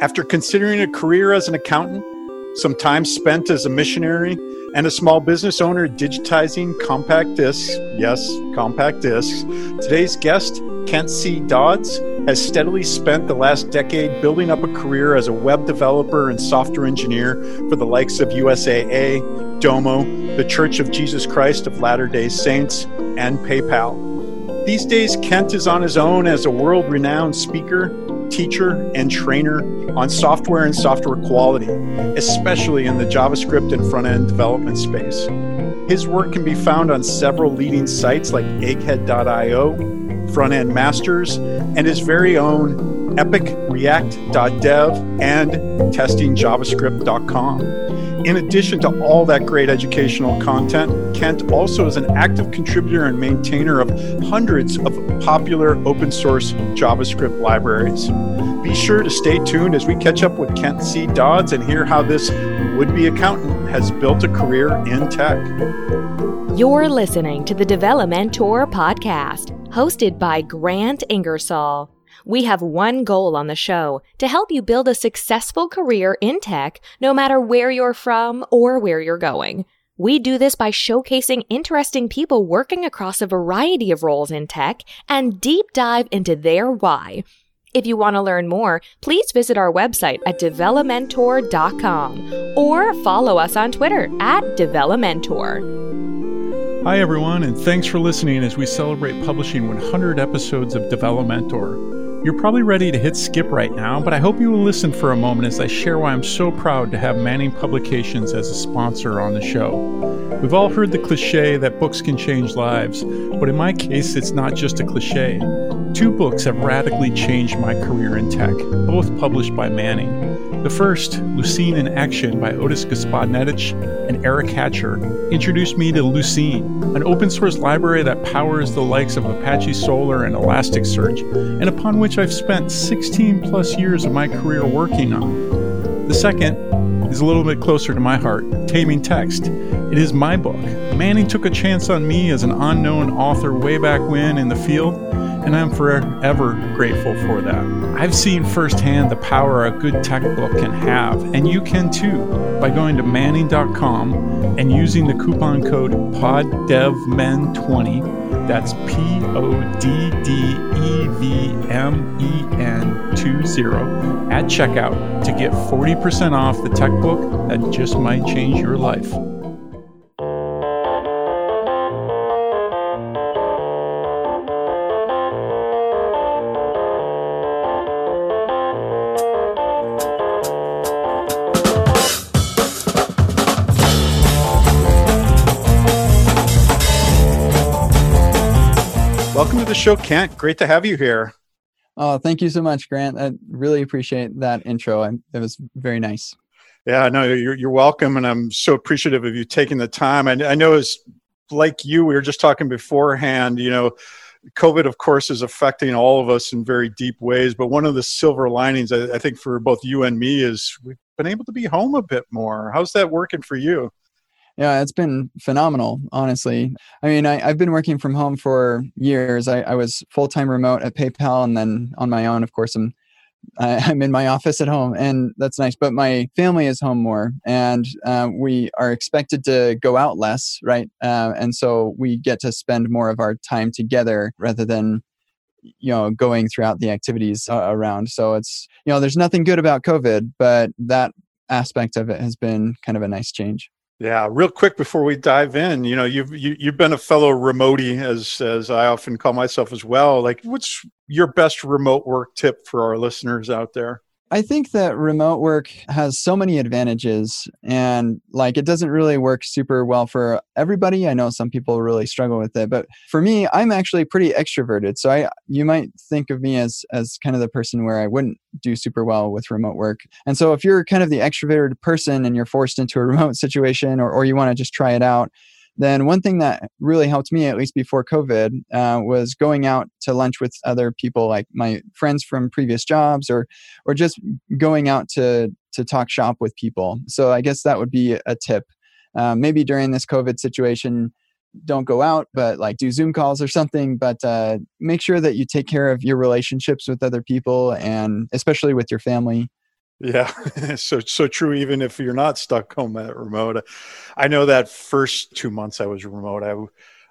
After considering a career as an accountant, some time spent as a missionary, and a small business owner digitizing compact discs, yes, compact discs, today's guest, Kent C. Dodds, has steadily spent the last decade building up a career as a web developer and software engineer for the likes of USAA, Domo, the Church of Jesus Christ of Latter day Saints, and PayPal. These days, Kent is on his own as a world renowned speaker, teacher, and trainer on software and software quality, especially in the JavaScript and front end development space. His work can be found on several leading sites like egghead.io, Front End Masters, and his very own Epic React.dev and TestingJavascript.com. In addition to all that great educational content, Kent also is an active contributor and maintainer of hundreds of popular open source JavaScript libraries. Be sure to stay tuned as we catch up with Kent C. Dodds and hear how this would be accountant has built a career in tech. You're listening to the Develomentor podcast, hosted by Grant Ingersoll. We have one goal on the show to help you build a successful career in tech, no matter where you're from or where you're going. We do this by showcasing interesting people working across a variety of roles in tech and deep dive into their why. If you want to learn more, please visit our website at develomentor.com or follow us on Twitter at develomentor. Hi, everyone, and thanks for listening as we celebrate publishing 100 episodes of Develomentor. You're probably ready to hit skip right now, but I hope you will listen for a moment as I share why I'm so proud to have Manning Publications as a sponsor on the show. We've all heard the cliche that books can change lives, but in my case, it's not just a cliche. Two books have radically changed my career in tech, both published by Manning. The first, Lucene in Action by Otis Gospodnetic and Erik Hatcher, introduced me to Lucene, an open source library that powers the likes of Apache Solr and Elasticsearch, and upon which I've spent 16 plus years of my career working on. The second is a little bit closer to my heart Taming Text. It is my book. Manning took a chance on me as an unknown author way back when in the field and I'm forever grateful for that. I've seen firsthand the power a good tech book can have, and you can too by going to manning.com and using the coupon code PODDEVMEN20. That's P O D D E V M E N 20 at checkout to get 40% off the tech book that just might change your life. Show, Kent. Great to have you here. Oh, thank you so much, Grant. I really appreciate that intro. I, it was very nice. Yeah, no, you're, you're welcome. And I'm so appreciative of you taking the time. I, I know it's like you, we were just talking beforehand, you know, COVID, of course, is affecting all of us in very deep ways. But one of the silver linings, I, I think, for both you and me is we've been able to be home a bit more. How's that working for you? Yeah, it's been phenomenal, honestly. I mean, I, have been working from home for years. I, I was full time remote at PayPal, and then on my own, of course, I'm I'm in my office at home, and that's nice. But my family is home more, and uh, we are expected to go out less, right? Uh, and so we get to spend more of our time together rather than you know going throughout the activities uh, around. So it's you know there's nothing good about COVID, but that aspect of it has been kind of a nice change. Yeah, real quick before we dive in, you know, you've you, have you have been a fellow remote as as I often call myself as well. Like, what's your best remote work tip for our listeners out there? I think that remote work has so many advantages and like it doesn't really work super well for everybody. I know some people really struggle with it, but for me, I'm actually pretty extroverted. So I you might think of me as as kind of the person where I wouldn't do super well with remote work. And so if you're kind of the extroverted person and you're forced into a remote situation or or you want to just try it out, then one thing that really helped me at least before covid uh, was going out to lunch with other people like my friends from previous jobs or or just going out to to talk shop with people. So i guess that would be a tip. Uh, maybe during this covid situation don't go out but like do zoom calls or something but uh, make sure that you take care of your relationships with other people and especially with your family Yeah, so so true. Even if you're not stuck home at remote, I know that first two months I was remote, I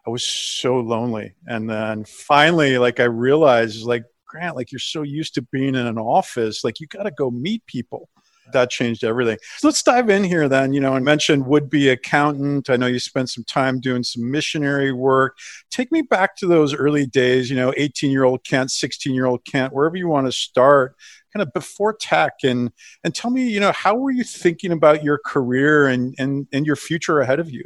I was so lonely, and then finally, like I realized, like Grant, like you're so used to being in an office, like you got to go meet people. That changed everything. So let's dive in here then. You know, I mentioned would be accountant. I know you spent some time doing some missionary work. Take me back to those early days, you know, 18 year old Kent, 16 year old Kent, wherever you want to start kind of before tech and and tell me you know how were you thinking about your career and and and your future ahead of you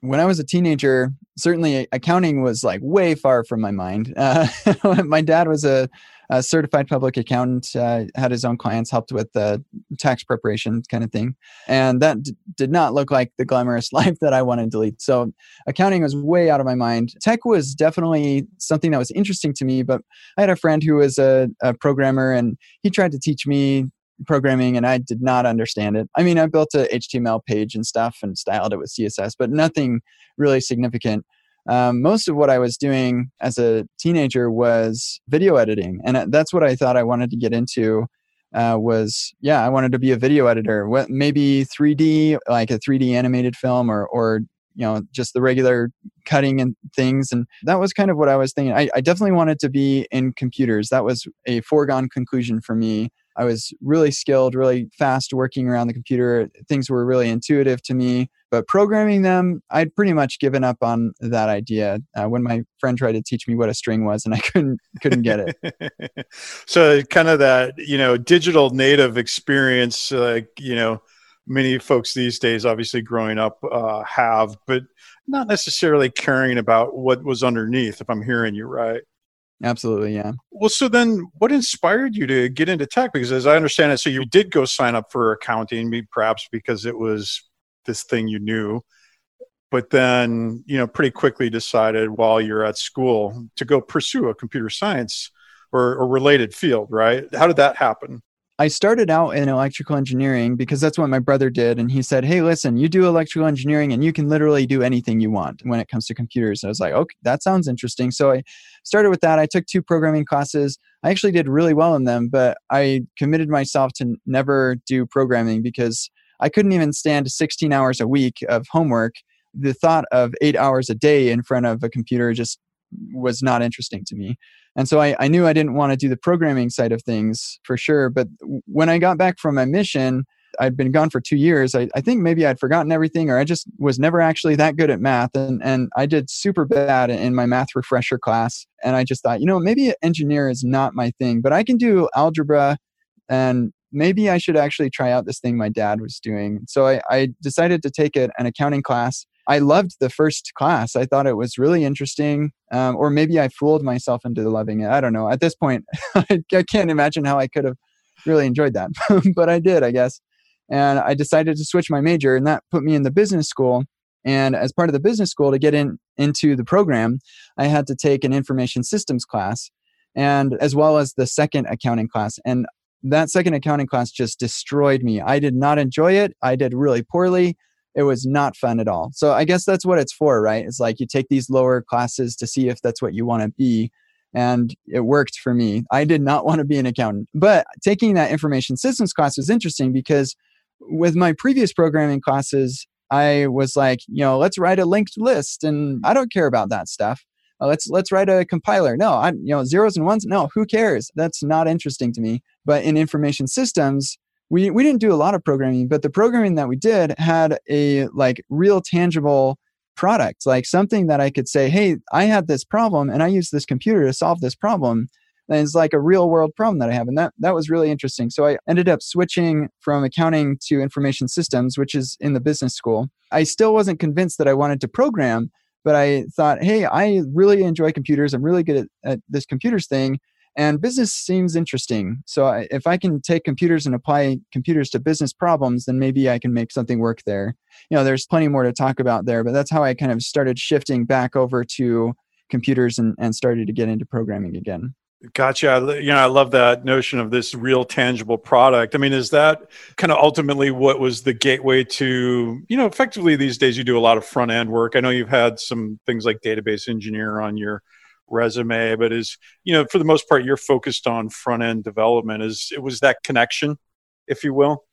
when I was a teenager, certainly accounting was like way far from my mind. Uh, my dad was a, a, certified public accountant, uh, had his own clients, helped with the tax preparation kind of thing. And that d- did not look like the glamorous life that I wanted to lead. So accounting was way out of my mind. Tech was definitely something that was interesting to me, but I had a friend who was a, a programmer and he tried to teach me programming and I did not understand it. I mean, I built a HTML page and stuff and styled it with CSS, but nothing really significant. Um, most of what I was doing as a teenager was video editing, and that's what I thought I wanted to get into. Uh, was yeah, I wanted to be a video editor. What maybe 3D, like a 3D animated film, or or you know just the regular cutting and things and that was kind of what i was thinking I, I, definitely wanted to be in computers that was a foregone conclusion for me I was really skilled, really fast working around the computer. Things were really intuitive to me. But programming them, I'd pretty much given up on that idea uh, when my friend tried to teach me what a string was, and I couldn't couldn't get it. so, kind of that you know digital native experience, like you know, many folks these days, obviously growing up, uh, have, but not necessarily caring about what was underneath. If I'm hearing you right. Absolutely, yeah. Well, so then what inspired you to get into tech? Because as I understand it, so you did go sign up for accounting, perhaps because it was this thing you knew, but then, you know, pretty quickly decided while you're at school to go pursue a computer science or, or related field, right? How did that happen? I started out in electrical engineering because that's what my brother did. And he said, Hey, listen, you do electrical engineering and you can literally do anything you want when it comes to computers. I was like, Okay, that sounds interesting. So I started with that. I took two programming classes. I actually did really well in them, but I committed myself to never do programming because I couldn't even stand 16 hours a week of homework. The thought of eight hours a day in front of a computer just was not interesting to me. And so I, I knew I didn't want to do the programming side of things for sure. But when I got back from my mission, I'd been gone for two years. I, I think maybe I'd forgotten everything or I just was never actually that good at math. And, and I did super bad in my math refresher class. And I just thought, you know, maybe engineer is not my thing, but I can do algebra and maybe I should actually try out this thing my dad was doing. So I, I decided to take a, an accounting class I loved the first class. I thought it was really interesting. Um, or maybe I fooled myself into loving it. I don't know. At this point, I, can't imagine how I could have really enjoyed that, but I did, I guess. And I decided to switch my major, and that put me in the business school. And as part of the business school, to get in into the program, I had to take an information systems class, and as well as the second accounting class. And that second accounting class just destroyed me. I did not enjoy it. I did really poorly it was not fun at all. So I guess that's what it's for, right? It's like you take these lower classes to see if that's what you want to be. And it worked for me. I did not want to be an accountant. But taking that information systems class was interesting because with my previous programming classes, I was like, you know, let's write a linked list and I don't care about that stuff. Let's let's write a compiler. No, I you know, zeros and ones, no, who cares? That's not interesting to me. But in information systems, we we didn't do a lot of programming, but the programming that we did had a like real tangible product, like something that I could say, "Hey, I had this problem, and I used this computer to solve this problem." And it's like a real world problem that I have, and that that was really interesting. So I ended up switching from accounting to information systems, which is in the business school. I still wasn't convinced that I wanted to program, but I thought, "Hey, I really enjoy computers. I'm really good at, at this computers thing." And business seems interesting so I, if i can take computers and apply computers to business problems then maybe i can make something work there you know there's plenty more to talk about there but that's how i kind of started shifting back over to computers and, and started to get into programming again Gotcha. You know, I love that notion of this real tangible product. I mean, is that kind of ultimately what was the gateway to, you know, effectively these days you do a lot of front end work. I know you've had some things like database engineer on your resume, but is you know for the most part you're focused on front end development. Is it was that connection? if you will?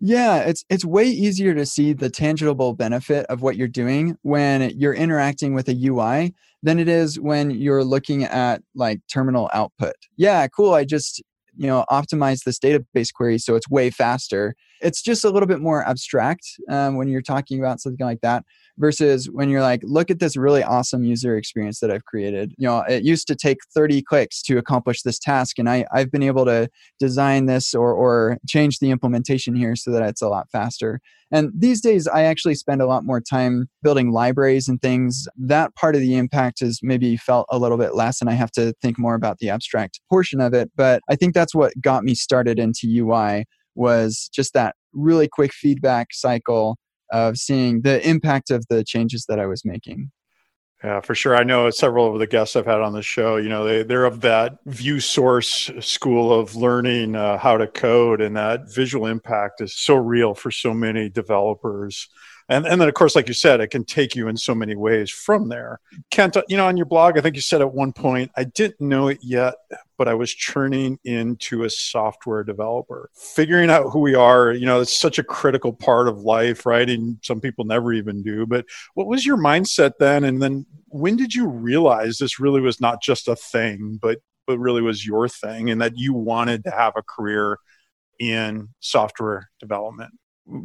Yeah, it's it's way easier to see the tangible benefit of what you're doing when you're interacting with a UI than it is when you're looking at like terminal output. Yeah, cool. I just you know optimize this database query so it's way faster. It's just a little bit more abstract um, when you're talking about something like that versus when you're like, look at this really awesome user experience that I've created. You know, it used to take 30 clicks to accomplish this task, and I, I've been able to design this or, or change the implementation here so that it's a lot faster. And these days, I actually spend a lot more time building libraries and things. That part of the impact has maybe felt a little bit less, and I have to think more about the abstract portion of it. But I think that's what got me started into UI was just that really quick feedback cycle of seeing the impact of the changes that I was making. Yeah, for sure. I know several of the guests I've had on the show, you know, they, they're of that view source school of learning uh, how to code, and that visual impact is so real for so many developers. And, and then, of course, like you said, it can take you in so many ways from there. Kent, you know, on your blog, I think you said at one point, I didn't know it yet, but I was churning into a software developer. Figuring out who we are, you know, it's such a critical part of life, right? And some people never even do. But what was your mindset then? And then when did you realize this really was not just a thing, but but really was your thing and that you wanted to have a career in software development?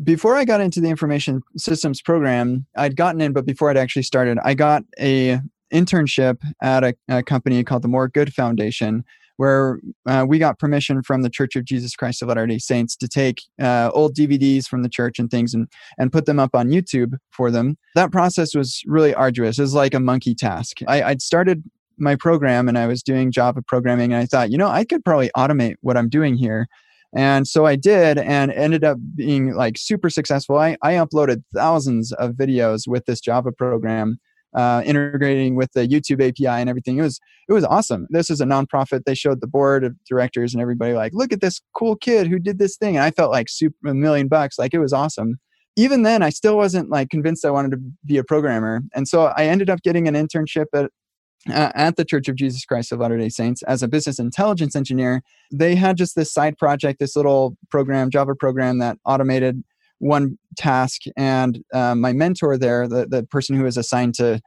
Before I got into the information systems program, I'd gotten in, but before I'd actually started, I got a internship at a, a company called the More Good Foundation, where uh, we got permission from the Church of Jesus Christ of Latter-day Saints to take uh, old DVDs from the church and things and and put them up on YouTube for them. That process was really arduous. It was like a monkey task. I, I'd started my program and I was doing Java programming, and I thought, you know, I could probably automate what I'm doing here. And so I did and ended up being like super successful. I, I uploaded thousands of videos with this Java program uh, integrating with the YouTube API and everything. It was it was awesome. This is a nonprofit. They showed the board of directors and everybody like, look at this cool kid who did this thing. And I felt like super a million bucks. Like it was awesome. Even then, I still wasn't like convinced I wanted to be a programmer. And so I ended up getting an internship at uh, at the Church of Jesus Christ of Latter day Saints as a business intelligence engineer. They had just this side project, this little program, Java program that automated one task and uh, my mentor there the, the person who was assigned to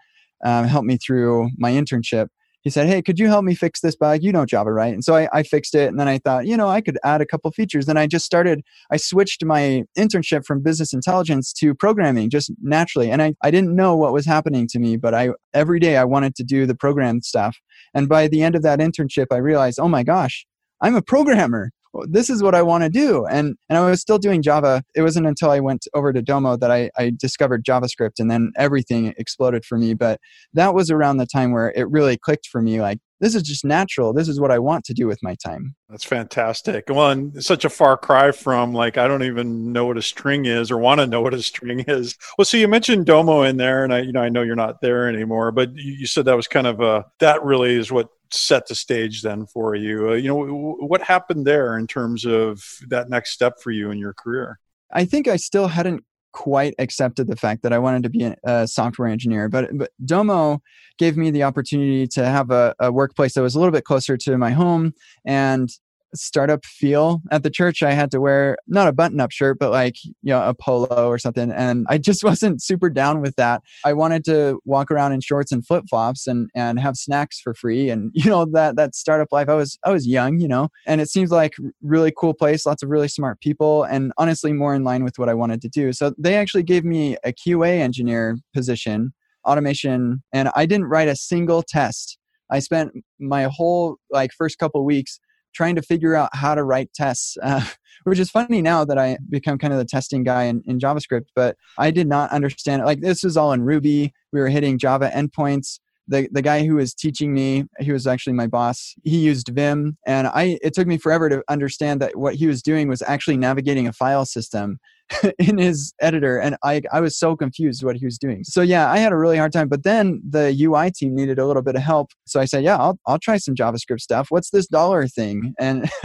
um, help me through my internship he said hey could you help me fix this bug? You know java right? And so I, I fixed it and then i thought you know i could add a couple features. And i just started i switched my internship from business intelligence to programming just naturally and I, I didn't know what was happening to me but i every day i wanted to do the program stuff. And by the end of that internship i realized oh my gosh i'm a programmer this is what I want to do. And and I was still doing Java. It wasn't until I went over to Domo that I, I discovered JavaScript and then everything exploded for me. But that was around the time where it really clicked for me like this is just natural. This is what I want to do with my time. That's fantastic. Well, and such a far cry from like I don't even know what a string is or want to know what a string is. Well, so you mentioned Domo in there, and I you know I know you're not there anymore, but you said that was kind of a that really is what set the stage then for you. Uh, you know, what happened there in terms of that next step for you in your career? I think I still hadn't quite accepted the fact that I wanted to be a software engineer, but, but Domo gave me the opportunity to have a, a workplace that was a little bit closer to my home and startup feel at the church i had to wear not a button up shirt but like you know a polo or something and i just wasn't super down with that. I wanted to walk around in shorts and flip-flops and and have snacks for free and you know that that startup life. I was i was young you know and it seems like really cool place lots of really smart people and honestly more in line with what i wanted to do. So they actually gave me a qa engineer position automation and i didn't write a single test. I spent my whole like first couple weeks trying to figure out how to write tests, uh, which is funny now that I become kind of the testing guy in, in JavaScript, but I did not understand it. Like this was all in Ruby. We were hitting Java endpoints. The, the guy who was teaching me, he was actually my boss. He used Vim, and I. It took me forever to understand that what he was doing was actually navigating a file system in his editor and I, I was so confused what he was doing. So yeah i had a really hard time but then the ui team needed a little bit of help. So i said yeah i'll, I'll try some javascript stuff. What's this dollar thing? And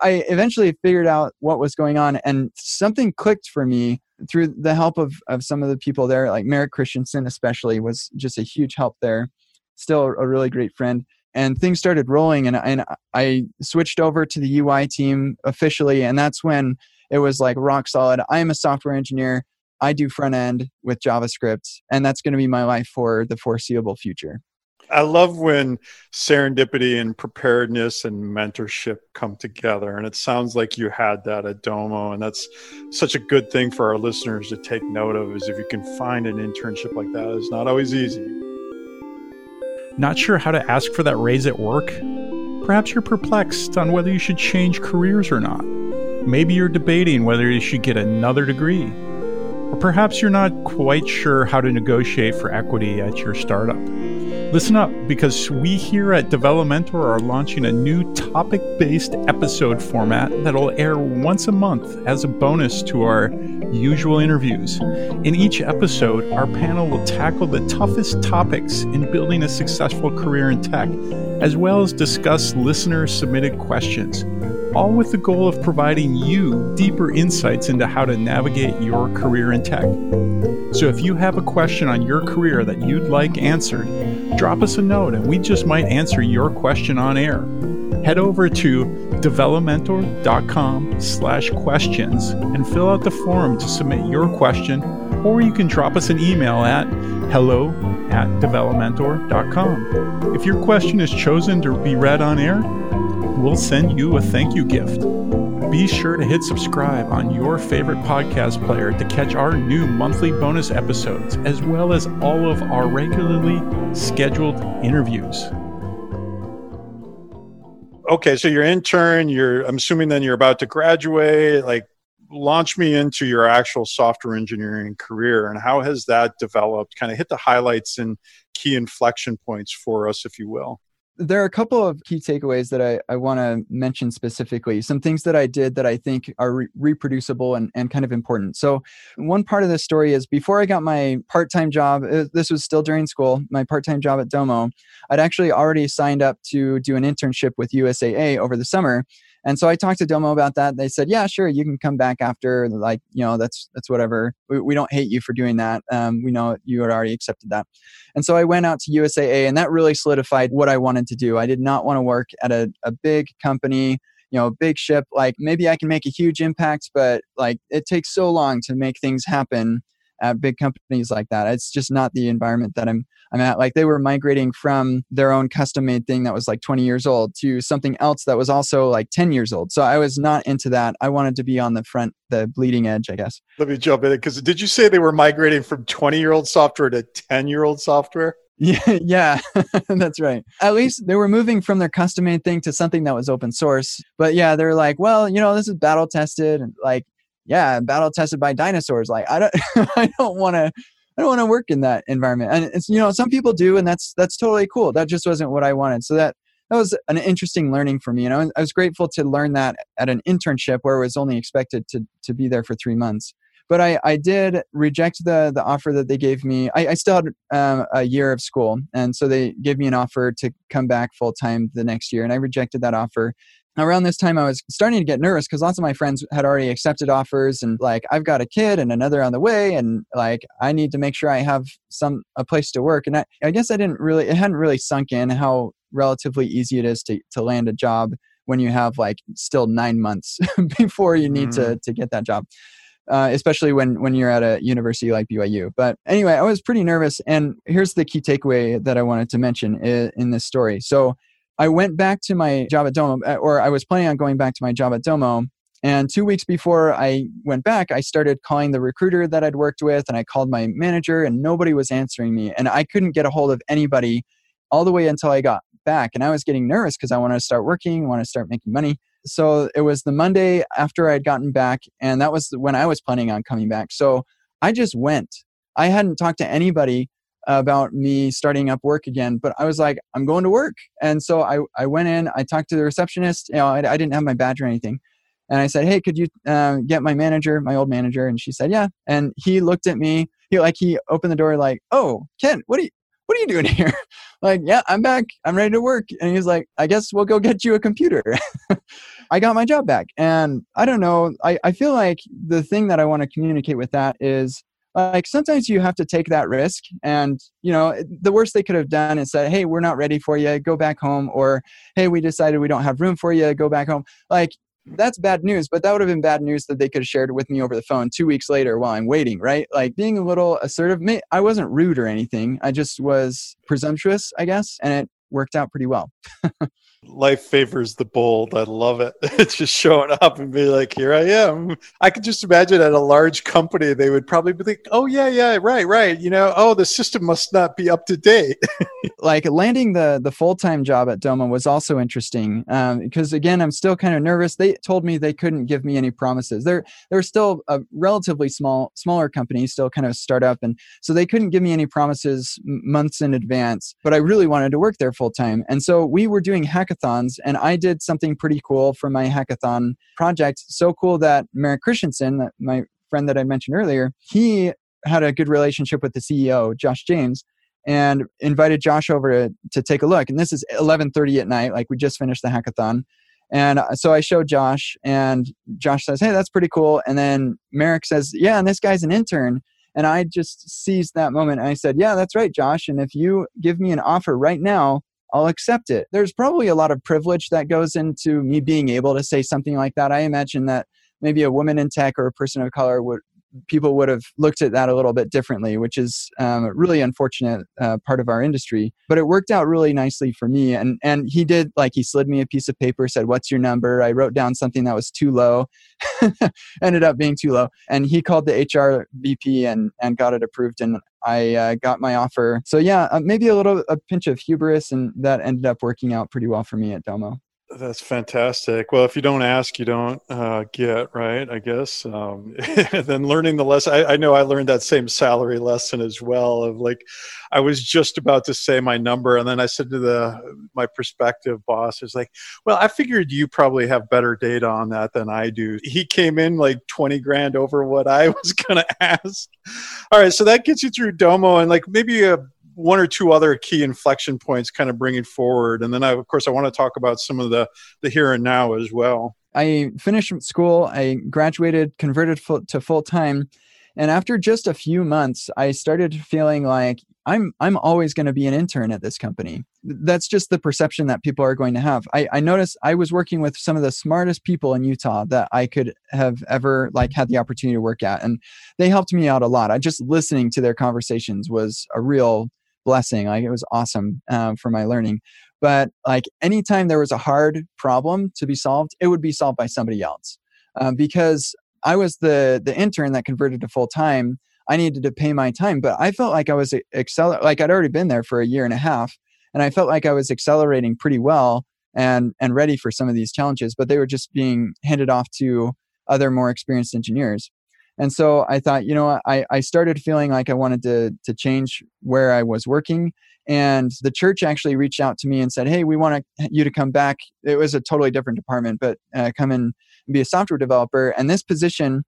i eventually figured out what was going on and something clicked for me through the help of, of some of the people there like merrick christensen especially was just a huge help there still a really great friend. And things started rolling and, and i switched over to the ui team officially and that's when it was like rock solid. I am a software engineer. I do front end with JavaScript, and that's going to be my life for the foreseeable future. I love when serendipity and preparedness and mentorship come together. And it sounds like you had that at Domo. And that's such a good thing for our listeners to take note of is if you can find an internship like that, it's not always easy. Not sure how to ask for that raise at work? Perhaps you're perplexed on whether you should change careers or not. Maybe you're debating whether you should get another degree. Or perhaps you're not quite sure how to negotiate for equity at your startup. Listen up, because we here at Develomentor are launching a new topic based episode format that'll air once a month as a bonus to our usual interviews. In each episode, our panel will tackle the toughest topics in building a successful career in tech, as well as discuss listener submitted questions all with the goal of providing you deeper insights into how to navigate your career in tech. So if you have a question on your career that you'd like answered, drop us a note and we just might answer your question on air. Head over to develomentor.com slash questions and fill out the form to submit your question, or you can drop us an email at hello at develomentor.com. If your question is chosen to be read on air, we'll send you a thank you gift. Be sure to hit subscribe on your favorite podcast player to catch our new monthly bonus episodes, as well as all of our regularly scheduled interviews. Okay, so you're intern, you're I'm assuming then you're about to graduate, like launch me into your actual software engineering career and how has that developed? Kind of hit the highlights and key inflection points for us if you will there are a couple of key takeaways that I, I want to mention specifically. Some things that I did that I think are re- reproducible and, and kind of important. So, one part of this story is before I got my part time job, uh, this was still during school, my part time job at Domo, I'd actually already signed up to do an internship with USAA over the summer. And so I talked to Domo about that. They said, "Yeah, sure, you can come back after. Like, you know, that's that's whatever. We, we don't hate you for doing that. Um, we know you had already accepted that." And so I went out to USAA, and that really solidified what I wanted to do. I did not want to work at a, a big company, you know, a big ship. Like maybe I can make a huge impact, but like it takes so long to make things happen at big companies like that. It's just not the environment that I'm I'm at. Like they were migrating from their own custom made thing that was like 20 years old to something else that was also like 10 years old. So I was not into that. I wanted to be on the front, the bleeding edge, I guess. Let me jump in because did you say they were migrating from 20 year old software to 10 year old software? Yeah, yeah, that's right. At least they were moving from their custom made thing to something that was open source. But yeah, they're like, well, you know, this is battle tested. And like yeah, battle tested by dinosaurs. Like I don't, I don't want to, I don't want to work in that environment. And it's you know some people do, and that's that's totally cool. That just wasn't what I wanted. So that that was an interesting learning for me. You know, I was grateful to learn that at an internship where I was only expected to to be there for three months. But I, I did reject the the offer that they gave me. I, I still had um, a year of school, and so they gave me an offer to come back full time the next year, and I rejected that offer around this time i was starting to get nervous because lots of my friends had already accepted offers and like i've got a kid and another on the way and like i need to make sure i have some a place to work and i, I guess i didn't really it hadn't really sunk in how relatively easy it is to, to land a job when you have like still nine months before you need mm. to, to get that job uh, especially when when you're at a university like BYU. But anyway, I was pretty nervous, and here's the key takeaway that I wanted to mention in, in this story. So I went back to my job at Domo, uh, or I was planning on going back to my job at Domo. And two weeks before I went back, I started calling the recruiter that I'd worked with, and I called my manager, and nobody was answering me. And I couldn't get a hold of anybody all the way until I got back. And I was getting nervous because I wanted to start working, want to start making money. So it was the Monday after I'd gotten back, and that was when I was planning on coming back. So I just went. I hadn't talked to anybody about me starting up work again but i was like i'm going to work. And so i, I went in i talked to the receptionist you know I, I didn't have my badge or anything. And i said hey could you uh, get my manager my old manager? And she said yeah. And he looked at me he like he opened the door like oh ken what are you what are you doing here? Like yeah i'm back. I'm ready to work. And he's like i guess we'll go get you a computer. I got my job back. And i don't know I, I feel like the thing that i want to communicate with that is like sometimes you have to take that risk and you know the worst they could have done is said hey we're not ready for you go back home or hey we decided we don't have room for you go back home like that's bad news, but that would have been bad news that they could have shared with me over the phone two weeks later while I'm waiting, right? Like being a little assertive. I wasn't rude or anything. I just was presumptuous, I guess, and it worked out pretty well. life favors the bold. I love it. It's just showing up and be like, here I am. I could just imagine at a large company, they would probably be like, oh, yeah, yeah, right, right. You know, oh, the system must not be up to date. like landing the, the full time job at Domo was also interesting um, because, again, I'm still kind of nervous. They told me they couldn't give me any promises. They're, they're still a relatively small, smaller company, still kind of startup. And so they couldn't give me any promises months in advance, but I really wanted to work there full time. And so we were doing hackathons hackathons, and I did something pretty cool for my hackathon project. So cool that Merrick Christensen, my friend that I mentioned earlier, he had a good relationship with the CEO, Josh James, and invited Josh over to, to take a look. And this is 11:30 at night, like we just finished the hackathon. And uh, so I showed Josh, and Josh says, "Hey, that's pretty cool." And then Merrick says, "Yeah, and this guy's an intern." And I just seized that moment and I said, "Yeah, that's right, Josh. And if you give me an offer right now, I'll accept it. There's probably a lot of privilege that goes into me being able to say something like that. I imagine that maybe a woman in tech or a person of color would people would have looked at that a little bit differently, which is um, a really unfortunate uh, part of our industry. But it worked out really nicely for me. And and he did like he slid me a piece of paper, said, "What's your number?" I wrote down something that was too low, ended up being too low, and he called the HR VP and and got it approved. And I uh, got my offer. So yeah, uh, maybe a little a pinch of hubris, and that ended up working out pretty well for me at Domo. That's fantastic. Well, if you don't ask, you don't uh, get, right? I guess. Um, then learning the lesson, I, I, know I learned that same salary lesson as well. Of like, I was just about to say my number, and then I said to the my prospective boss, "Is like, well, I figured you probably have better data on that than I do." He came in like twenty grand over what I was going to ask. All right, so that gets you through Domo, and like maybe a one or two other key inflection points kind of bringing forward. And then I, of course i want to talk about some of the the here and now as well. I finished school i graduated converted full, to full time and after just a few months i started feeling like i'm i'm always going to be an intern at this company. That's just the perception that people are going to have. I, I noticed i was working with some of the smartest people in utah that i could have ever like had the opportunity to work at and they helped me out a lot. I just listening to their conversations was a real blessing. Like it was awesome um, for my learning. But like anytime there was a hard problem to be solved, it would be solved by somebody else. Um, because I was the the intern that converted to full time. I needed to pay my time, but I felt like I was acceler- like I'd already been there for a year and a half, and I felt like I was accelerating pretty well and and ready for some of these challenges. But they were just being handed off to other more experienced engineers. And so I thought, you know, I, I started feeling like I wanted to, to change where I was working. And the church actually reached out to me and said, hey, we want you to come back. It was a totally different department, but uh, come and be a software developer. And this position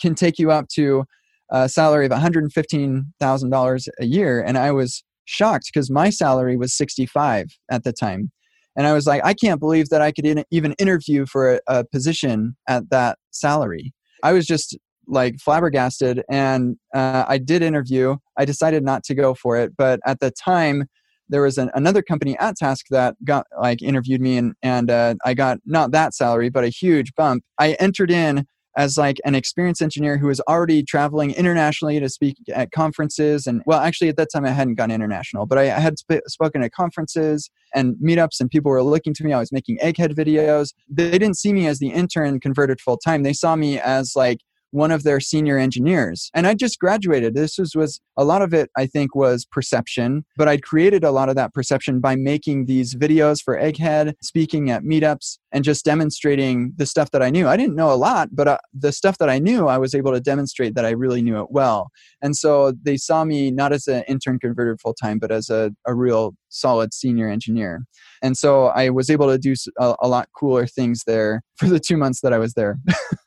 can take you up to a salary of $115,000 a year. And I was shocked because my salary was 65 at the time. And I was like, I can't believe that I could in- even interview for a, a position at that salary. I was just like flabbergasted and uh, i did interview. I decided not to go for it but at the time there was an, another company AtTask that got like interviewed me and, and uh, i got not that salary but a huge bump. I entered in as like an experienced engineer who was already traveling internationally to speak at conferences and well actually at that time i hadn't gone international but i had sp- spoken at conferences and meetups and people were looking to me. I was making egghead videos. They didn't see me as the intern converted full time they saw me as like one of their senior engineers. And I just graduated. This was, was a lot of it, I think, was perception, but I'd created a lot of that perception by making these videos for Egghead, speaking at meetups, and just demonstrating the stuff that I knew. I didn't know a lot, but uh, the stuff that I knew, I was able to demonstrate that I really knew it well. And so they saw me not as an intern converted full time, but as a, a real solid senior engineer. And so I was able to do a, a lot cooler things there for the two months that I was there.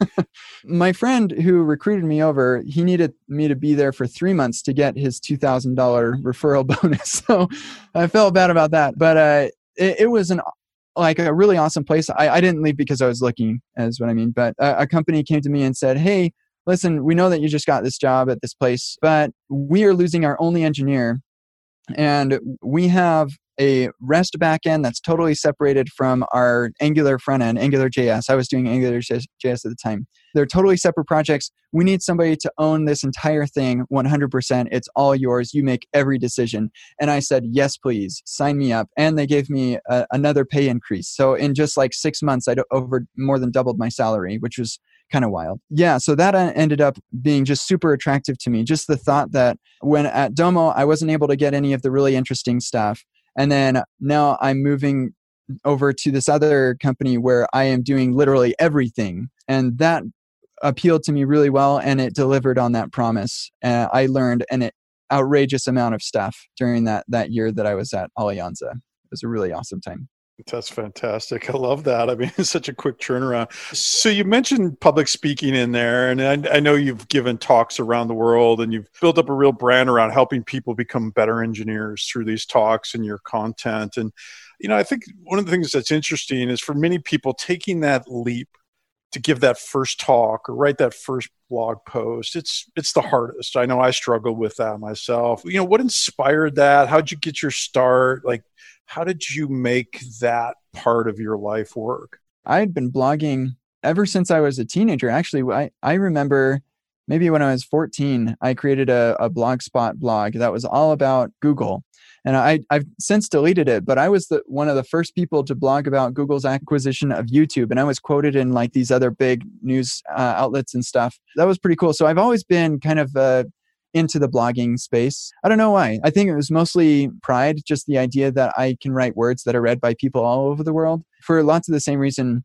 My friend who recruited me over, he needed me to be there for three months to get his $2,000 referral bonus. So I felt bad about that. But uh, it, it was an like a really awesome place. I, I didn't leave because I was looking, is what I mean. But a, a, company came to me and said, Hey, listen, we know that you just got this job at this place, but we are losing our only engineer. And we have a REST backend that's totally separated from our Angular front end, Angular JS. I was doing Angular JS at the time. They're totally separate projects. We need somebody to own this entire thing 100%. It's all yours. You make every decision. And I said, yes, please, sign me up. And they gave me a, another pay increase. So in just like six months, I over more than doubled my salary, which was kind of wild. Yeah, so that uh, ended up being just super attractive to me. Just the thought that when at Domo, I wasn't able to get any of the really interesting stuff. And then now I'm moving over to this other company where I am doing literally everything. And that appealed to me really well and it delivered on that promise. Uh, I learned an outrageous amount of stuff during that, that year that I was at Alianza. It was a really awesome time. That's fantastic. I love that. I mean, it's such a quick turnaround. So you mentioned public speaking in there, and I, I, know you've given talks around the world, and you've built up a real brand around helping people become better engineers through these talks and your content. And you know, I think one of the things that's interesting is for many people taking that leap to give that first talk or write that first blog post it's it's the hardest i know i struggled with that myself you know what inspired that how'd you get your start like how did you make that part of your life work? I had been blogging ever since I was a teenager. Actually, I, I remember maybe when I was 14, I created a, a Blogspot blog that was all about Google. And I, I've since deleted it, but I was the, one of the first people to blog about Google's acquisition of YouTube. And I was quoted in like these other big news uh, outlets and stuff. That was pretty cool. So I've always been kind of into the blogging space. I don't know why. I think it was mostly pride, just the idea that I can write words that are read by people all over the world. For lots of the same reason,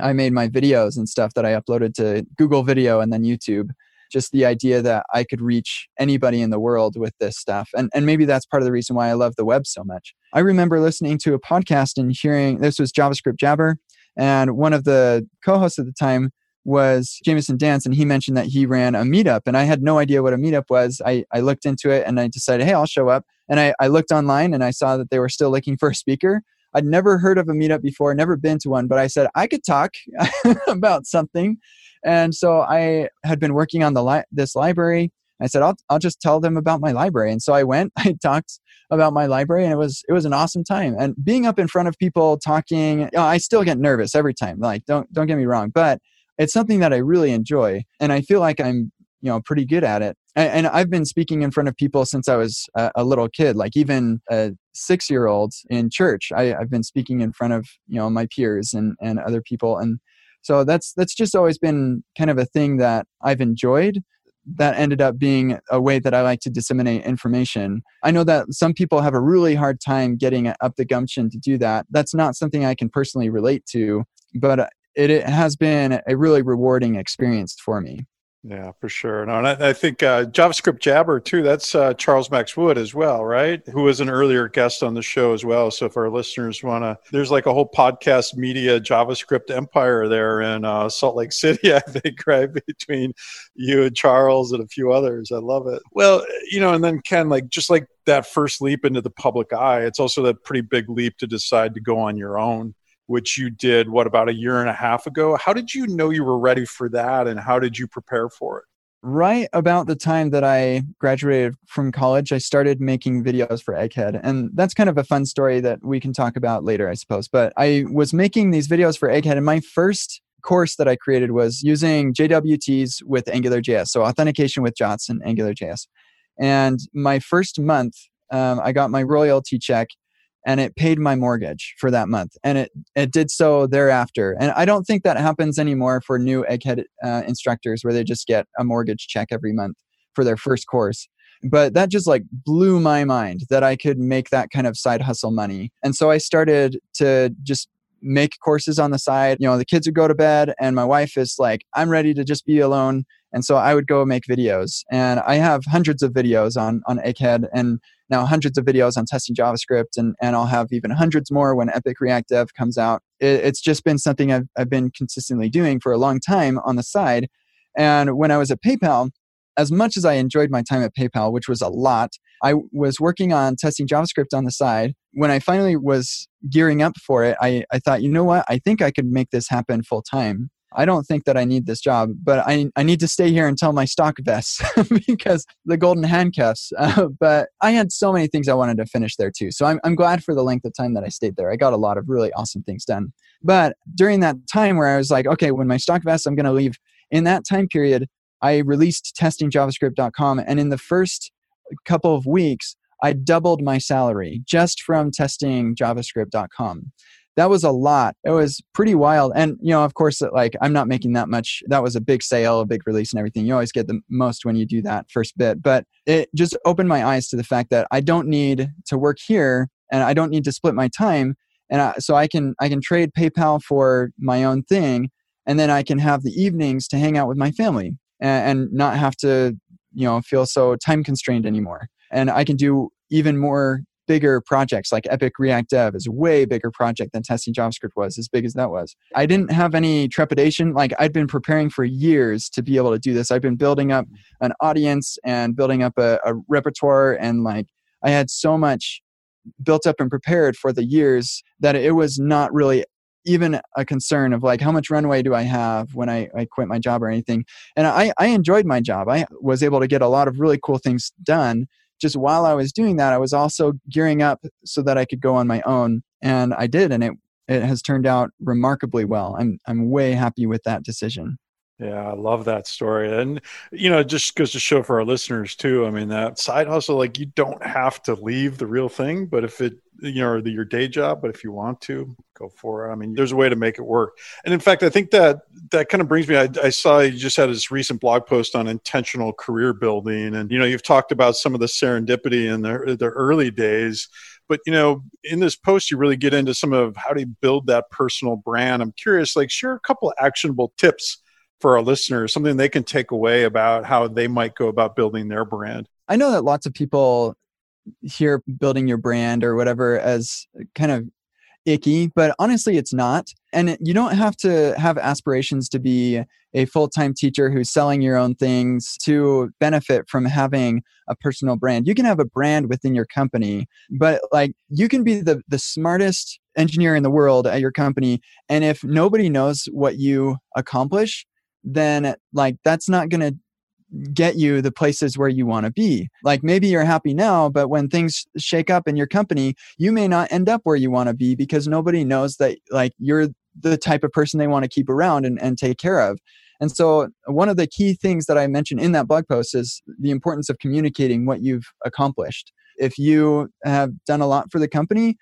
I made my videos and stuff that I uploaded to Google Video and then YouTube. Just the idea that I could reach anybody in the world with this stuff. And, and maybe that's part of the reason why I love the web so much. I remember listening to a podcast and hearing this was JavaScript Jabber. And one of the co hosts at the time was Jamison Dance, and he mentioned that he ran a meetup, and I had no idea what a meetup was. I, I looked into it and I decided, hey, I'll show up. And I, I looked online and I saw that they were still looking for a speaker. I'd never heard of a meetup before, never been to one, but I said I could talk about something. And so I had been working on the li- this library. I said I'll I'll just tell them about my library. And so I went, I talked about my library and it was it was an awesome time. And being up in front of people talking, I still get nervous every time. Like don't don't get me wrong, but it's something that I really enjoy, and I feel like I'm you know pretty good at it. And, and I've been speaking in front of people since I was a, a little kid, like even a six year old in church. I, I've been speaking in front of you know my peers and and other people, and so that's that's just always been kind of a thing that I've enjoyed that ended up being a way that I like to disseminate information. I know that some people have a really hard time getting up the gumption to do that. That's not something I can personally relate to, but it, it has been a really rewarding experience for me. Yeah, for sure. No, and I, I think uh, JavaScript Jabber too. That's uh, Charles Max Wood as well, right? Who was an earlier guest on the show as well. So if our listeners want to, there's like a whole podcast media JavaScript empire there in uh, Salt Lake City. I think right between you and Charles and a few others. I love it. Well, you know, and then Ken, like just like that first leap into the public eye, it's also that pretty big leap to decide to go on your own which you did what about a year and a half ago? How did you know you were ready for that and how did you prepare for it? Right about the time that i graduated from college i started making videos for egghead and that's kind of a fun story that we can talk about later i suppose. But i was making these videos for egghead and my first course that i created was using jwts with angularjs so authentication with jots and angularjs. And my first month um, i got my royalty check and it paid my mortgage for that month and it, it did so thereafter and i don't think that happens anymore for new egghead uh, instructors where they just get a mortgage check every month for their first course but that just like blew my mind that i could make that kind of side hustle money and so i started to just make courses on the side you know the kids would go to bed and my wife is like i'm ready to just be alone and so i would go make videos and i have hundreds of videos on on egghead and now hundreds of videos on testing JavaScript, and, and I'll have even hundreds more when Epic React Dev comes out. It, it's just been something I've, I've been consistently doing for a long time on the side. And when I was at PayPal, as much as I enjoyed my time at PayPal, which was a lot, I was working on testing JavaScript on the side. When I finally was gearing up for it, I, I thought, you know what? I think I could make this happen full time. I don't think that I need this job, but I, I need to stay here until my stock vests because the golden handcuffs. Uh, but I had so many things I wanted to finish there too. So I'm, I'm glad for the length of time that I stayed there. I got a lot of really awesome things done. But during that time where I was like, okay, when my stock vests, I'm going to leave. In that time period, I released testingjavascript.com. And in the first couple of weeks, I doubled my salary just from testing javascript.com. That was a lot. It was pretty wild. And, you know, of course, like I'm not making that much. That was a big sale, a big release and everything. You always get the most when you do that first bit. But it just opened my eyes to the fact that I don't need to work here and I don't need to split my time. And I, so I can, I can trade PayPal for my own thing. And then I can have the evenings to hang out with my family and, and not have to, you know, feel so time constrained anymore and I can do even more bigger projects like Epic React Dev is a way bigger project than testing JavaScript was, as big as that was. I didn't have any trepidation. Like I'd been preparing for years to be able to do this. I've been building up an audience and building up a, a repertoire and like I had so much built up and prepared for the years that it was not really even a concern of like how much runway do I have when I, I quit my job or anything. And I, I enjoyed my job. I was able to get a lot of really cool things done just while I was doing that, I was also gearing up so that I could go on my own. And I did, and it, it has turned out remarkably well. I'm, I'm way happy with that decision. Yeah, I love that story. And, you know, it just goes to show for our listeners too. I mean, that side hustle, like you don't have to leave the real thing, but if it, you know, the, your day job, but if you want to, go for it. I mean, there's a way to make it work. And in fact, I think that that kind of brings me, I, I saw you just had this recent blog post on intentional career building. And, you know, you've talked about some of the serendipity in the, the early days but you know in this post you really get into some of how you build that personal brand i'm curious like share a couple actionable tips for our listeners, something they can take away about how they might go about building their brand? I know that lots of people hear building your brand or whatever as kind of icky, but honestly, it's not. And you don't have to have aspirations to be a full time teacher who's selling your own things to benefit from having a personal brand. You can have a brand within your company, but like you can be the, the smartest engineer in the world at your company. And if nobody knows what you accomplish, then like that's not going to get you the places where you want to be. Like maybe you're happy now, but when things shake up in your company, you may not end up where you want to be because nobody knows that like you're the type of person they want to keep around and, and take care of. And so one of the key things that I mentioned in that blog post is the importance of communicating what you've accomplished. If you have done a lot for the company,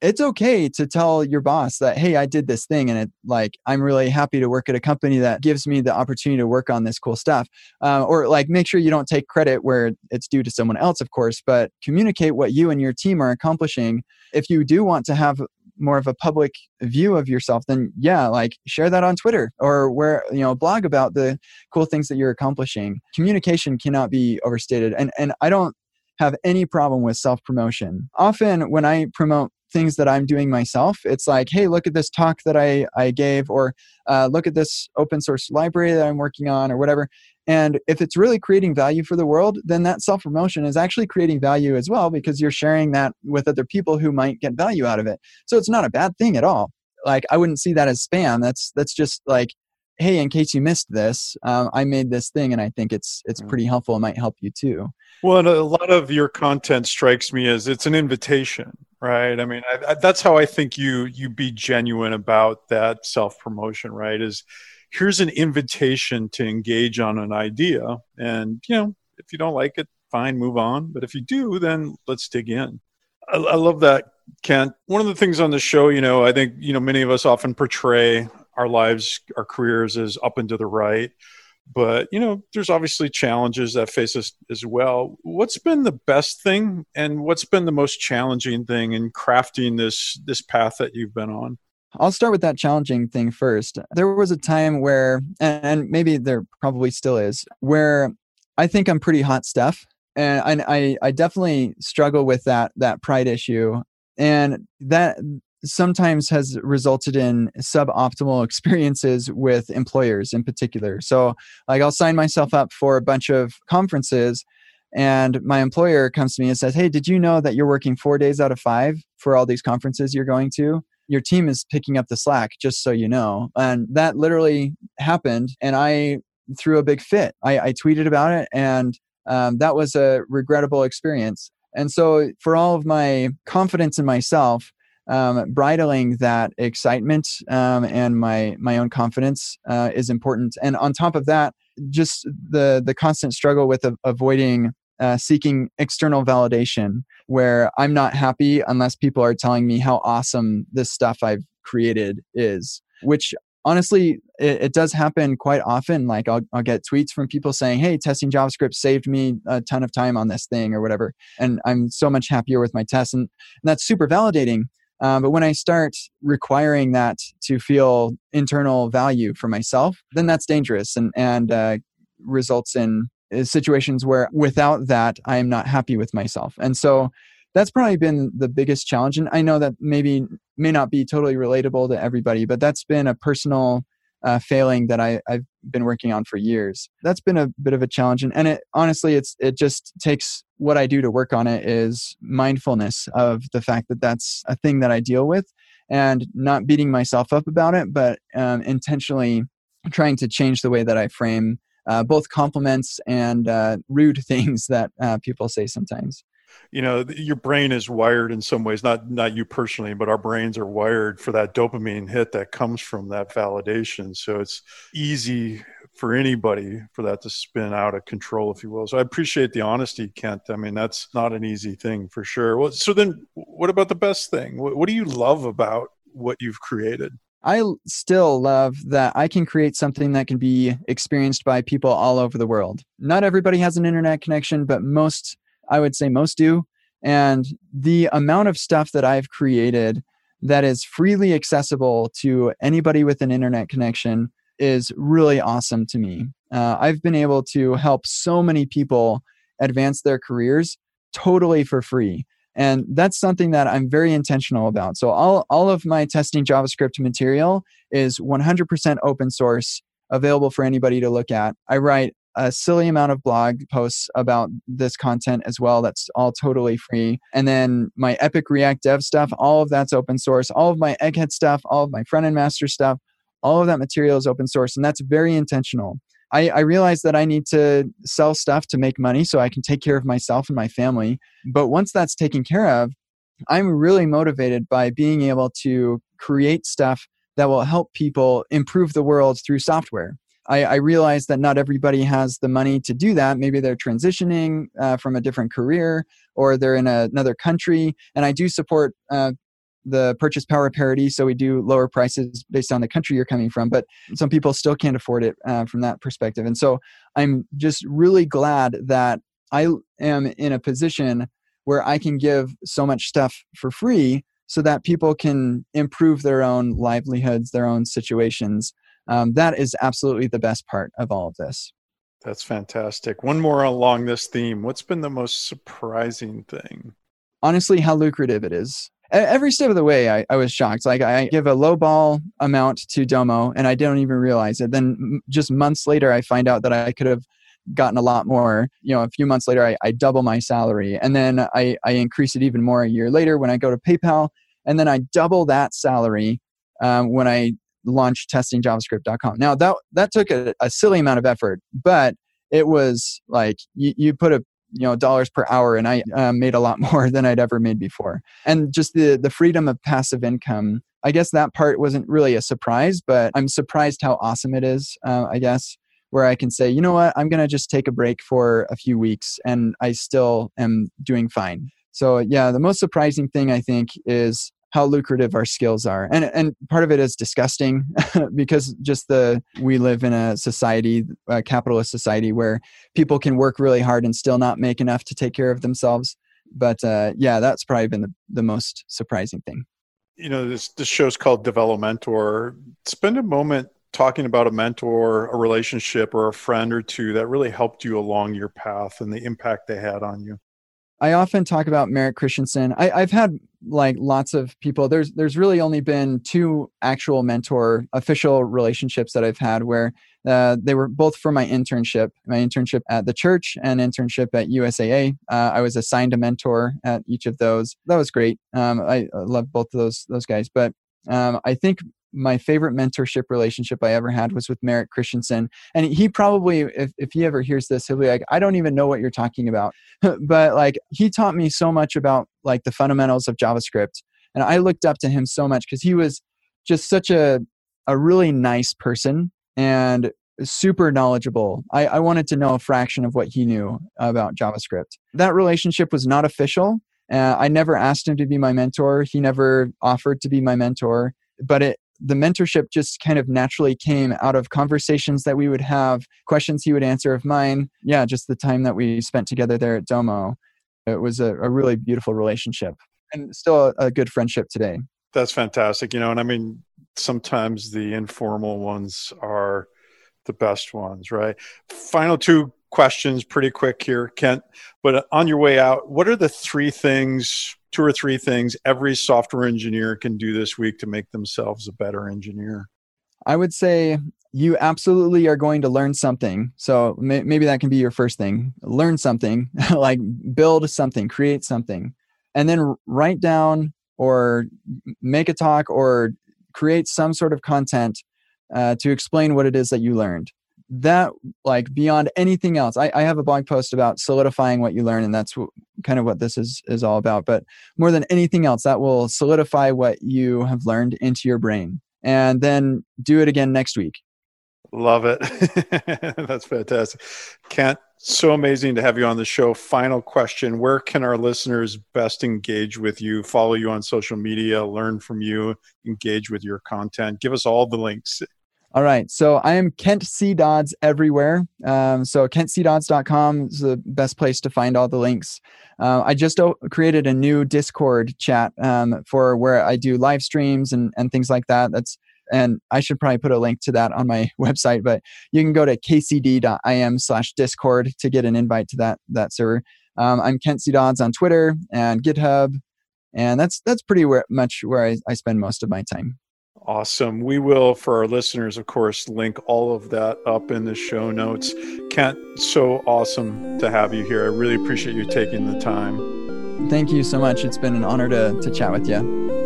it's okay to tell your boss that hey i did this thing and it like i'm really happy to work at a company that gives me the opportunity to work on this cool stuff. Uh, or like make sure you don't take credit where it's due to someone else of course but communicate what you and your team are accomplishing. If you do want to have more of a public view of yourself then yeah like share that on twitter or where you know blog about the cool things that you're accomplishing. Communication cannot be overstated and and i don't have any problem with self promotion. Often, when I promote things that I'm doing myself. It's like, hey, look at this talk that I, I gave, or uh, look at this open source library that I'm working on, or whatever. And if it's really creating value for the world, then that self promotion is actually creating value as well because you're sharing that with other people who might get value out of it. So it's not a bad thing at all. Like I wouldn't see that as spam. That's that's just like, hey, in case you missed this, um, I made this thing, and I think it's it's mm. pretty helpful. It might help you too. Well, a lot of your content strikes me as it's an invitation right. I mean I, I, that's how i think you you be genuine about that self promotion right is here's an invitation to engage on an idea and you know if you don't like it fine move on. But if you do then let's dig in. I, I love that kent. One of the things on the show you know i think you know many of us often portray our lives our careers as up and to the right but you know there's obviously challenges that face us as well. What's been the best thing and what's been the most challenging thing in crafting this this path that you've been on? I'll start with that challenging thing first. There was a time where, and maybe there probably still is, where I think I'm pretty hot stuff, and I I definitely struggle with that that pride issue, and that sometimes has resulted in suboptimal experiences with employers in particular. So, like, I'll sign myself up for a bunch of conferences, and my employer comes to me and says, Hey, did you know that you're working four days out of five for all these conferences you're going to? your team is picking up the slack, just so you know. And that literally happened. And I threw a big fit. I, I tweeted about it, and um, that was a regrettable experience. And so, for all of my confidence in myself, um, bridling that excitement um, and my my own confidence uh, is important. And on top of that, just the the constant struggle with a- avoiding uh, seeking external validation, where I'm not happy unless people are telling me how awesome this stuff I've created is. Which honestly, it, it, does happen quite often. Like I'll, I'll get tweets from people saying, Hey, testing JavaScript saved me a ton of time on this thing or whatever. And I'm so much happier with my tests. And, and that's super validating. Um, but when I start requiring that to feel internal value for myself, then that's dangerous and, and uh, results in uh, situations where without that, I am not happy with myself. And so that's probably been the biggest challenge. And I know that maybe may not be totally relatable to everybody, but that's been a personal uh, failing that I, I've been working on for years. That's been a bit of a challenge, and, and it honestly, it's it just takes what I do to work on it is mindfulness of the fact that that's a thing that I deal with, and not beating myself up about it, but um, intentionally trying to change the way that I frame uh, both compliments and uh, rude things that uh, people say sometimes you know your brain is wired in some ways not not you personally but our brains are wired for that dopamine hit that comes from that validation. So it's easy for anybody for that to spin out of control if you will. So i appreciate the honesty kent. I mean that's not an easy thing for sure. Well so then what about the best thing? What, what do you love about what you've created? I still love that I can create something that can be experienced by people all over the world. Not everybody has an internet connection, but most I would say most do. And the amount of stuff that I've created that is freely accessible to anybody with an internet connection is really awesome to me. Uh, I've been able to help so many people advance their careers totally for free. And that's something that I'm very intentional about. So all, all of my testing JavaScript material is 100% open source, available for anybody to look at. I write a silly amount of blog posts about this content as well. That's all totally free. And then my Epic React Dev stuff, all of that's open source. All of my Egghead stuff, all of my front end master stuff, all of that material is open source. And that's very intentional. I, I realize that I need to sell stuff to make money so I can take care of myself and my family. But once that's taken care of, I'm really motivated by being able to create stuff that will help people improve the world through software. I, I realize that not everybody has the money to do that. Maybe they're transitioning uh, from a different career or they're in a, another country. And I do support uh, the purchase power parity, so we do lower prices based on the country you're coming from. But some people still can't afford it uh, from that perspective. And so I'm just really glad that I am in a position where I can give so much stuff for free so that people can improve their own livelihoods, their own situations um, that is absolutely the best part of all of this. That's fantastic. One more along this theme. What's been the most surprising thing? Honestly, how lucrative it is. Every step of the way, I, I was shocked. Like, I give a low ball amount to Domo and I don't even realize it. Then, just months later, I find out that I could have gotten a lot more. You know, a few months later, I, I double my salary. And then I, I increase it even more a year later when I go to PayPal. And then I double that salary um, when I launch testingjavascript.com. Now that that took a, a, silly amount of effort, but it was like you, you put a you know dollars per hour, and I uh, made a lot more than I'd ever made before. And just the the freedom of passive income. I guess that part wasn't really a surprise, but I'm surprised how awesome it is. Uh, I guess where I can say, you know what, I'm gonna just take a break for a few weeks, and I still am doing fine. So yeah, the most surprising thing I think is how lucrative our skills are. And and part of it is disgusting because just the we live in a society a capitalist society where people can work really hard and still not make enough to take care of themselves. But uh, yeah that's probably been the, the most surprising thing. You know this this show's called Develomentor spend a moment talking about a mentor a relationship or a friend or two that really helped you along your path and the impact they had on you I often talk about Merrick Christensen. I, have had like lots of people. There's there's really only been two actual mentor official relationships that I've had where uh, they were both for my internship, my internship at the church and internship at USAA. Uh, I was assigned a mentor at each of those. That was great. Um, I, I love both of those those guys. But Um, I think my favorite mentorship relationship I ever had was with Merrick Christensen. And he probably, if, if he ever hears this, he'll be like, I don't even know what you're talking about. but like, he taught me so much about like the fundamentals of JavaScript. And I looked up to him so much because he was just such a, a really nice person and super knowledgeable. I, I wanted to know a fraction of what he knew about JavaScript. That relationship was not official. Uh, I never asked him to be my mentor. He never offered to be my mentor, but it the mentorship just kind of naturally came out of conversations that we would have, questions he would answer of mine. Yeah, just the time that we spent together there at Domo. It was a, a really beautiful relationship and still a, a good friendship today. That's fantastic. You know, and I mean, sometimes the informal ones are the best ones, right? Final two questions, pretty quick here, Kent. But on your way out, what are the three things two or three things every software engineer can do this week to make themselves a better engineer? I would say you absolutely are going to learn something. So may- maybe that can be your first thing. Learn something, like build something, create something, and then write down or make a talk or create some sort of content uh, to explain what it is that you learned that like beyond anything else I, I have a blog post about solidifying what you learn and that's kind of what this is is all about but more than anything else that will solidify what you have learned into your brain and then do it again next week. Love it. That's fantastic. Kent so amazing to have you on the show. Final question where can our listeners best engage with you follow you on social media learn from you engage with your content? Give us all the links all right. So I am Kent C. Dodds everywhere. Um, so kentcdodds.com is the best place to find all the links. Uh, I just o- created a new Discord chat um, for where I do live streams and, and things like that. That's and I should probably put a link to that on my website, but you can go to kcd.im slash discord to get an invite to that that server. Um, I'm Kent C. Dodds on Twitter and GitHub, and that's that's pretty where, much where I, I spend most of my time. Awesome. We will, for our listeners, of course, link all of that up in the show notes. Kent, so awesome to have you here. I really appreciate you taking the time. Thank you so much. It's been an honor to, to chat with you.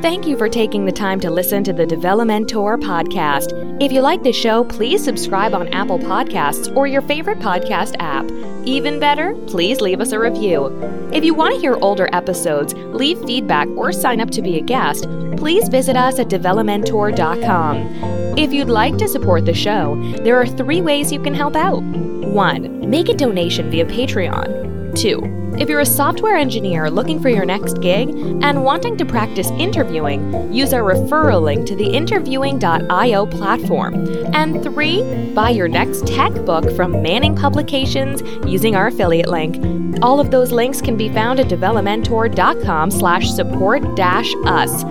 Thank you for taking the time to listen to the Develomentor podcast. If you like the show, please subscribe on Apple Podcasts or your favorite podcast app. Even better, please leave us a review. If you want to hear older episodes, leave feedback, or sign up to be a guest, please visit us at develomentor.com. If you'd like to support the show, there are three ways you can help out. 1. Make a donation via Patreon. 2 if you're a software engineer looking for your next gig and wanting to practice interviewing, use our referral link to the interviewing.io platform. And three, buy your next tech book from Manning Publications using our affiliate link. All of those links can be found at develomentor.com slash support dash us.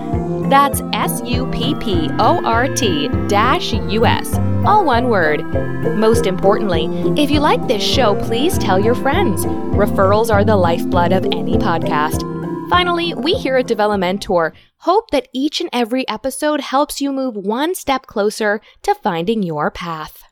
That's S U P P O R T dash U S. All one word. Most importantly, if you like this show, please tell your friends. Referrals are the lifeblood of any podcast. Finally, we here at Develomentor hope that each and every episode helps you move one step closer to finding your path.